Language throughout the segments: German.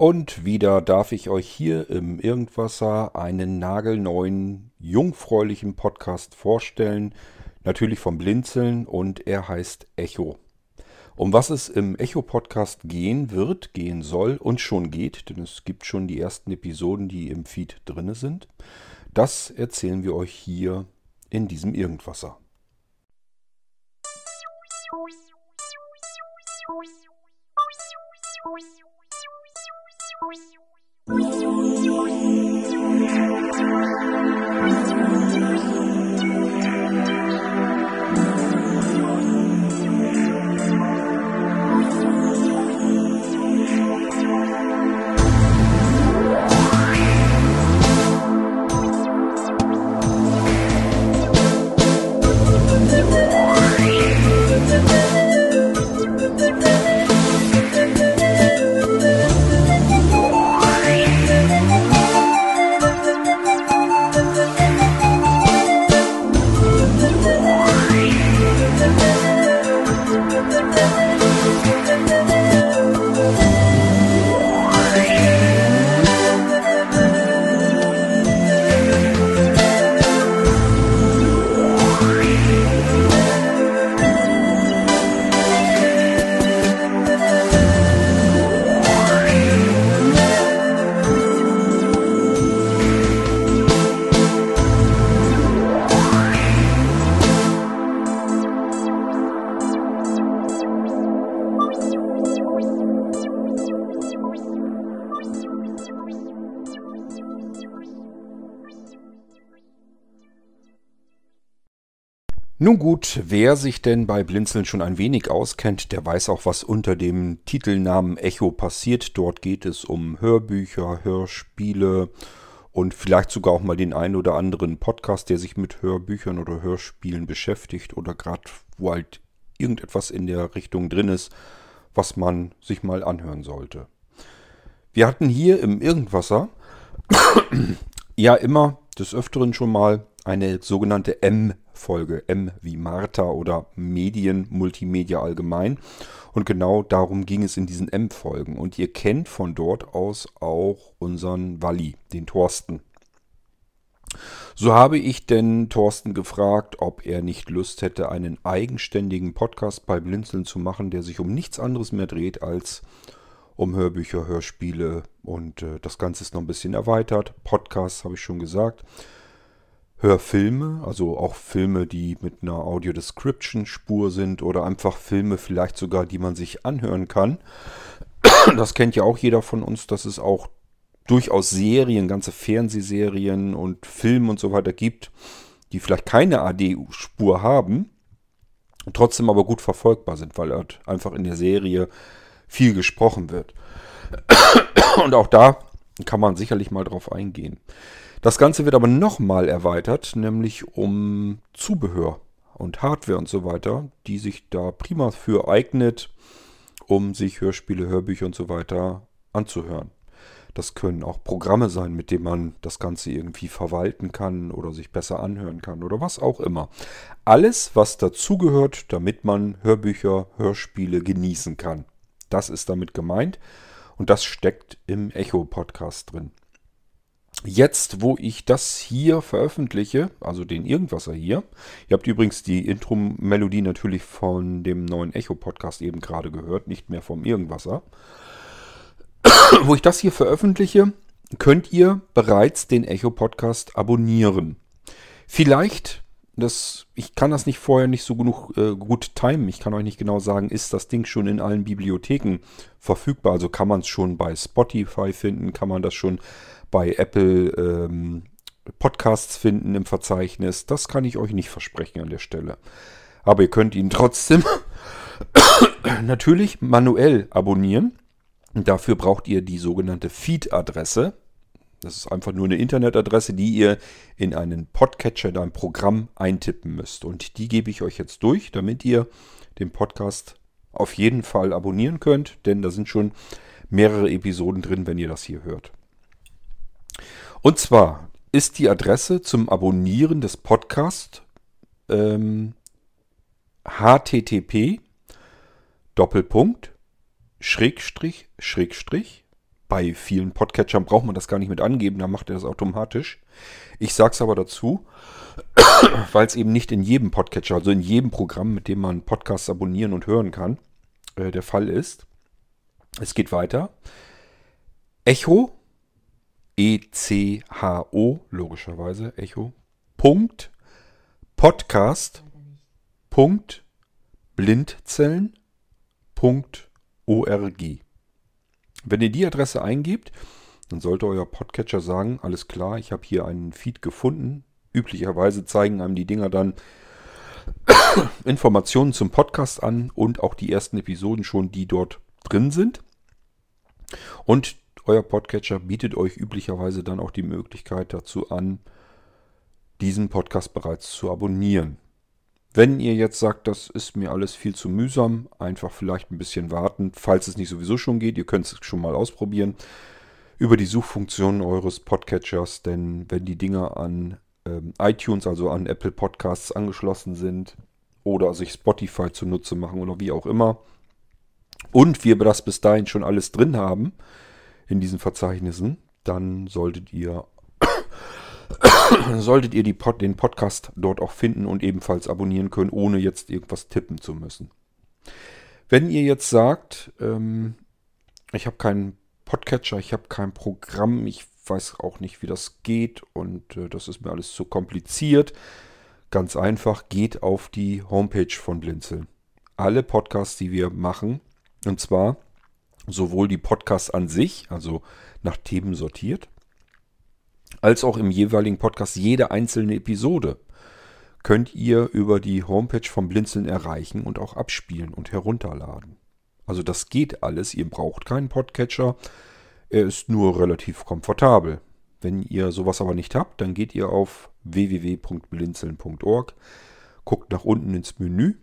Und wieder darf ich euch hier im Irgendwasser einen nagelneuen, jungfräulichen Podcast vorstellen. Natürlich vom Blinzeln und er heißt Echo. Um was es im Echo-Podcast gehen wird, gehen soll und schon geht, denn es gibt schon die ersten Episoden, die im Feed drinne sind, das erzählen wir euch hier in diesem Irgendwasser. Thank you. Nun gut, wer sich denn bei Blinzeln schon ein wenig auskennt, der weiß auch, was unter dem Titelnamen Echo passiert. Dort geht es um Hörbücher, Hörspiele und vielleicht sogar auch mal den einen oder anderen Podcast, der sich mit Hörbüchern oder Hörspielen beschäftigt oder gerade wo halt irgendetwas in der Richtung drin ist, was man sich mal anhören sollte. Wir hatten hier im Irgendwasser ja immer des Öfteren schon mal eine sogenannte M-Folge. M wie Martha oder Medien, Multimedia allgemein. Und genau darum ging es in diesen M-Folgen. Und ihr kennt von dort aus auch unseren Walli, den Thorsten. So habe ich denn Thorsten gefragt, ob er nicht Lust hätte, einen eigenständigen Podcast bei Blinzeln zu machen, der sich um nichts anderes mehr dreht als um Hörbücher, Hörspiele und äh, das Ganze ist noch ein bisschen erweitert. Podcasts habe ich schon gesagt. Hörfilme, also auch Filme, die mit einer Audio-Description-Spur sind oder einfach Filme vielleicht sogar, die man sich anhören kann. Das kennt ja auch jeder von uns, dass es auch durchaus Serien, ganze Fernsehserien und Filme und so weiter gibt, die vielleicht keine AD-Spur haben, trotzdem aber gut verfolgbar sind, weil dort einfach in der Serie viel gesprochen wird. Und auch da kann man sicherlich mal drauf eingehen. Das Ganze wird aber nochmal erweitert, nämlich um Zubehör und Hardware und so weiter, die sich da prima für eignet, um sich Hörspiele, Hörbücher und so weiter anzuhören. Das können auch Programme sein, mit denen man das Ganze irgendwie verwalten kann oder sich besser anhören kann oder was auch immer. Alles, was dazugehört, damit man Hörbücher, Hörspiele genießen kann. Das ist damit gemeint und das steckt im Echo-Podcast drin. Jetzt, wo ich das hier veröffentliche, also den Irgendwasser hier, ihr habt übrigens die Intro-Melodie natürlich von dem neuen Echo-Podcast eben gerade gehört, nicht mehr vom Irgendwasser. wo ich das hier veröffentliche, könnt ihr bereits den Echo-Podcast abonnieren. Vielleicht, das, ich kann das nicht vorher nicht so genug äh, gut timen. Ich kann euch nicht genau sagen, ist das Ding schon in allen Bibliotheken verfügbar. Also kann man es schon bei Spotify finden, kann man das schon bei Apple ähm, Podcasts finden im Verzeichnis. Das kann ich euch nicht versprechen an der Stelle. Aber ihr könnt ihn trotzdem natürlich manuell abonnieren. dafür braucht ihr die sogenannte Feed-Adresse. Das ist einfach nur eine Internetadresse, die ihr in einen Podcatcher, in ein Programm eintippen müsst. Und die gebe ich euch jetzt durch, damit ihr den Podcast auf jeden Fall abonnieren könnt, denn da sind schon mehrere Episoden drin, wenn ihr das hier hört. Und zwar ist die Adresse zum Abonnieren des Podcasts ähm, http Doppelpunkt Schrägstrich Schrägstrich Bei vielen Podcatchern braucht man das gar nicht mit angeben, dann macht er das automatisch. Ich sage es aber dazu, weil es eben nicht in jedem Podcatcher, also in jedem Programm, mit dem man Podcasts abonnieren und hören kann, äh, der Fall ist. Es geht weiter. Echo, E-C-H-O, logischerweise, Echo, Punkt, Podcast, Punkt, Blindzellen, Punkt, ORG. Wenn ihr die Adresse eingebt, dann sollte euer Podcatcher sagen, alles klar, ich habe hier einen Feed gefunden. Üblicherweise zeigen einem die Dinger dann Informationen zum Podcast an und auch die ersten Episoden schon, die dort drin sind. Und euer Podcatcher bietet euch üblicherweise dann auch die Möglichkeit dazu an, diesen Podcast bereits zu abonnieren. Wenn ihr jetzt sagt, das ist mir alles viel zu mühsam, einfach vielleicht ein bisschen warten, falls es nicht sowieso schon geht. Ihr könnt es schon mal ausprobieren über die Suchfunktion eures Podcatchers, denn wenn die Dinger an ähm, iTunes, also an Apple Podcasts angeschlossen sind oder sich Spotify zunutze machen oder wie auch immer und wir das bis dahin schon alles drin haben in diesen Verzeichnissen, dann solltet ihr solltet ihr Pod, den Podcast dort auch finden und ebenfalls abonnieren können, ohne jetzt irgendwas tippen zu müssen. Wenn ihr jetzt sagt, ähm, ich habe keinen Podcatcher, ich habe kein Programm, ich weiß auch nicht, wie das geht und äh, das ist mir alles zu kompliziert, ganz einfach, geht auf die Homepage von Blinzeln. Alle Podcasts, die wir machen, und zwar sowohl die Podcasts an sich, also nach Themen sortiert, als auch im jeweiligen Podcast jede einzelne Episode könnt ihr über die Homepage vom Blinzeln erreichen und auch abspielen und herunterladen. Also das geht alles, ihr braucht keinen Podcatcher, er ist nur relativ komfortabel. Wenn ihr sowas aber nicht habt, dann geht ihr auf www.blinzeln.org, guckt nach unten ins Menü.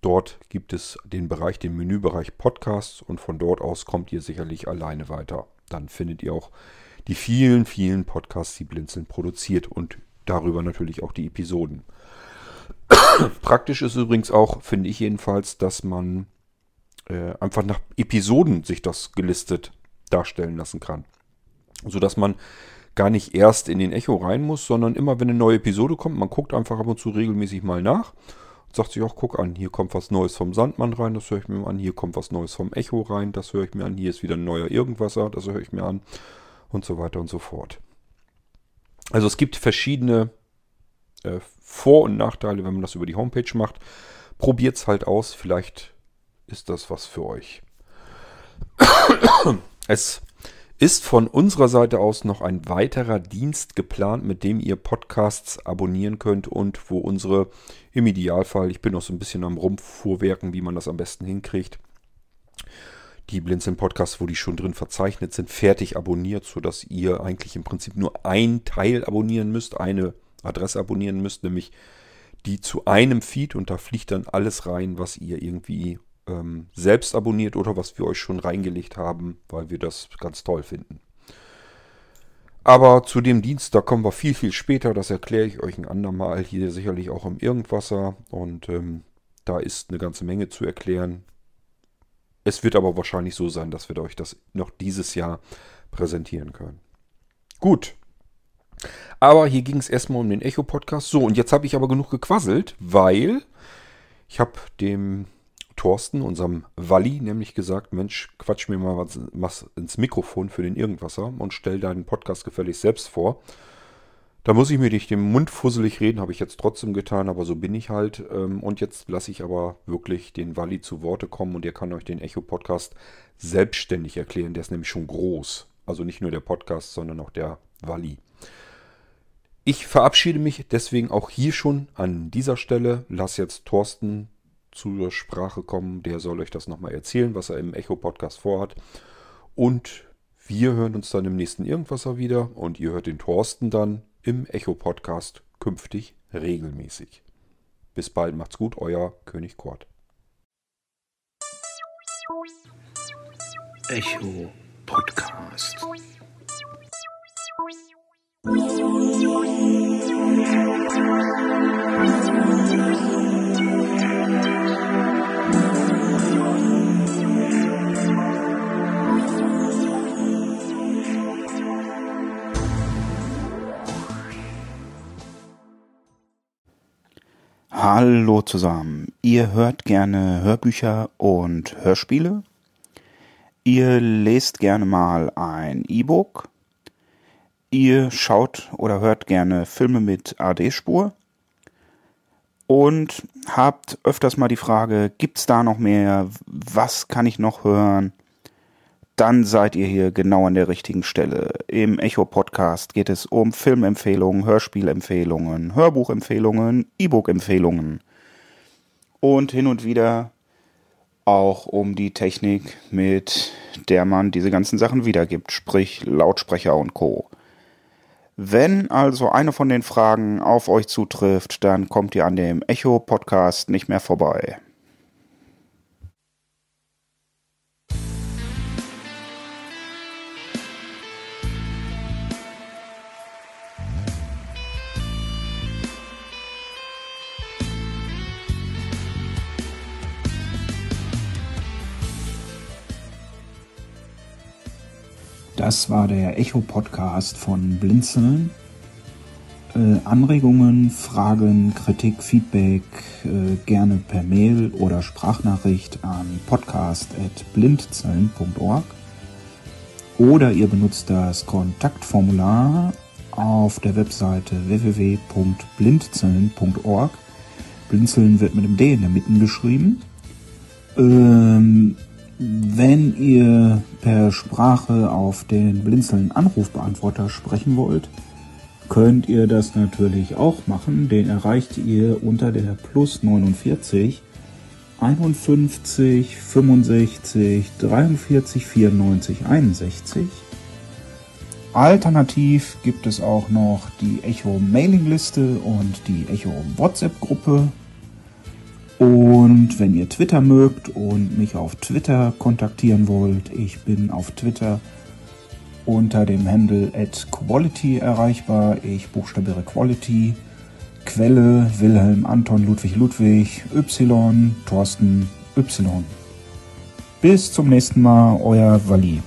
Dort gibt es den Bereich, den Menübereich Podcasts und von dort aus kommt ihr sicherlich alleine weiter. Dann findet ihr auch die vielen, vielen Podcasts, die Blinzeln produziert und darüber natürlich auch die Episoden. Praktisch ist übrigens auch, finde ich jedenfalls, dass man äh, einfach nach Episoden sich das gelistet darstellen lassen kann. Sodass man gar nicht erst in den Echo rein muss, sondern immer, wenn eine neue Episode kommt, man guckt einfach ab und zu regelmäßig mal nach und sagt sich auch, guck an, hier kommt was Neues vom Sandmann rein, das höre ich mir an, hier kommt was Neues vom Echo rein, das höre ich mir an, hier ist wieder ein neuer Irgendwasser, das höre ich mir an und so weiter und so fort. Also es gibt verschiedene äh, Vor- und Nachteile, wenn man das über die Homepage macht. Probiert es halt aus, vielleicht ist das was für euch. Es ist von unserer Seite aus noch ein weiterer Dienst geplant, mit dem ihr Podcasts abonnieren könnt und wo unsere, im Idealfall, ich bin noch so ein bisschen am Rumfuhrwerken, wie man das am besten hinkriegt, die Blinzeln Podcasts, wo die schon drin verzeichnet sind, fertig abonniert, sodass ihr eigentlich im Prinzip nur ein Teil abonnieren müsst, eine Adresse abonnieren müsst, nämlich die zu einem Feed und da fliegt dann alles rein, was ihr irgendwie ähm, selbst abonniert oder was wir euch schon reingelegt haben, weil wir das ganz toll finden. Aber zu dem Dienst, da kommen wir viel, viel später. Das erkläre ich euch ein andermal. Hier sicherlich auch im Irgendwasser. Und ähm, da ist eine ganze Menge zu erklären. Es wird aber wahrscheinlich so sein, dass wir euch das noch dieses Jahr präsentieren können. Gut. Aber hier ging es erstmal um den Echo-Podcast. So, und jetzt habe ich aber genug gequasselt, weil ich habe dem Thorsten, unserem Walli, nämlich gesagt, Mensch, quatsch mir mal was, was ins Mikrofon für den Irgendwasser und stell deinen Podcast gefällig selbst vor. Da muss ich mir nicht den Mund fusselig reden, habe ich jetzt trotzdem getan, aber so bin ich halt. Ähm, und jetzt lasse ich aber wirklich den Walli zu Worte kommen und der kann euch den Echo-Podcast selbstständig erklären. Der ist nämlich schon groß. Also nicht nur der Podcast, sondern auch der Walli. Ich verabschiede mich deswegen auch hier schon an dieser Stelle. Lass jetzt Thorsten zur Sprache kommen. Der soll euch das nochmal erzählen, was er im Echo-Podcast vorhat. Und wir hören uns dann im nächsten Irgendwasser wieder und ihr hört den Thorsten dann im Echo-Podcast künftig regelmäßig. Bis bald, macht's gut, euer König Kort. Echo Podcast. Hallo zusammen. Ihr hört gerne Hörbücher und Hörspiele? Ihr lest gerne mal ein E-Book? Ihr schaut oder hört gerne Filme mit AD-Spur? Und habt öfters mal die Frage, gibt's da noch mehr? Was kann ich noch hören? Dann seid ihr hier genau an der richtigen Stelle. Im Echo Podcast geht es um Filmempfehlungen, Hörspielempfehlungen, Hörbuchempfehlungen, E-Book-Empfehlungen und hin und wieder auch um die Technik, mit der man diese ganzen Sachen wiedergibt, sprich Lautsprecher und Co. Wenn also eine von den Fragen auf euch zutrifft, dann kommt ihr an dem Echo Podcast nicht mehr vorbei. Das war der Echo-Podcast von Blinzeln. Äh, Anregungen, Fragen, Kritik, Feedback äh, gerne per Mail oder Sprachnachricht an podcast.blindzellen.org oder ihr benutzt das Kontaktformular auf der Webseite www.blindzellen.org. Blinzeln wird mit dem D in der Mitte geschrieben. Ähm, wenn ihr per Sprache auf den Blinzeln Anrufbeantworter sprechen wollt, könnt ihr das natürlich auch machen. Den erreicht ihr unter der Plus 49 51 65 43 94 61. Alternativ gibt es auch noch die Echo Mailingliste und die Echo WhatsApp Gruppe. Und wenn ihr Twitter mögt und mich auf Twitter kontaktieren wollt, ich bin auf Twitter unter dem Handle at Quality erreichbar. Ich buchstabiere Quality. Quelle Wilhelm Anton Ludwig Ludwig Y Thorsten Y. Bis zum nächsten Mal, euer Wally.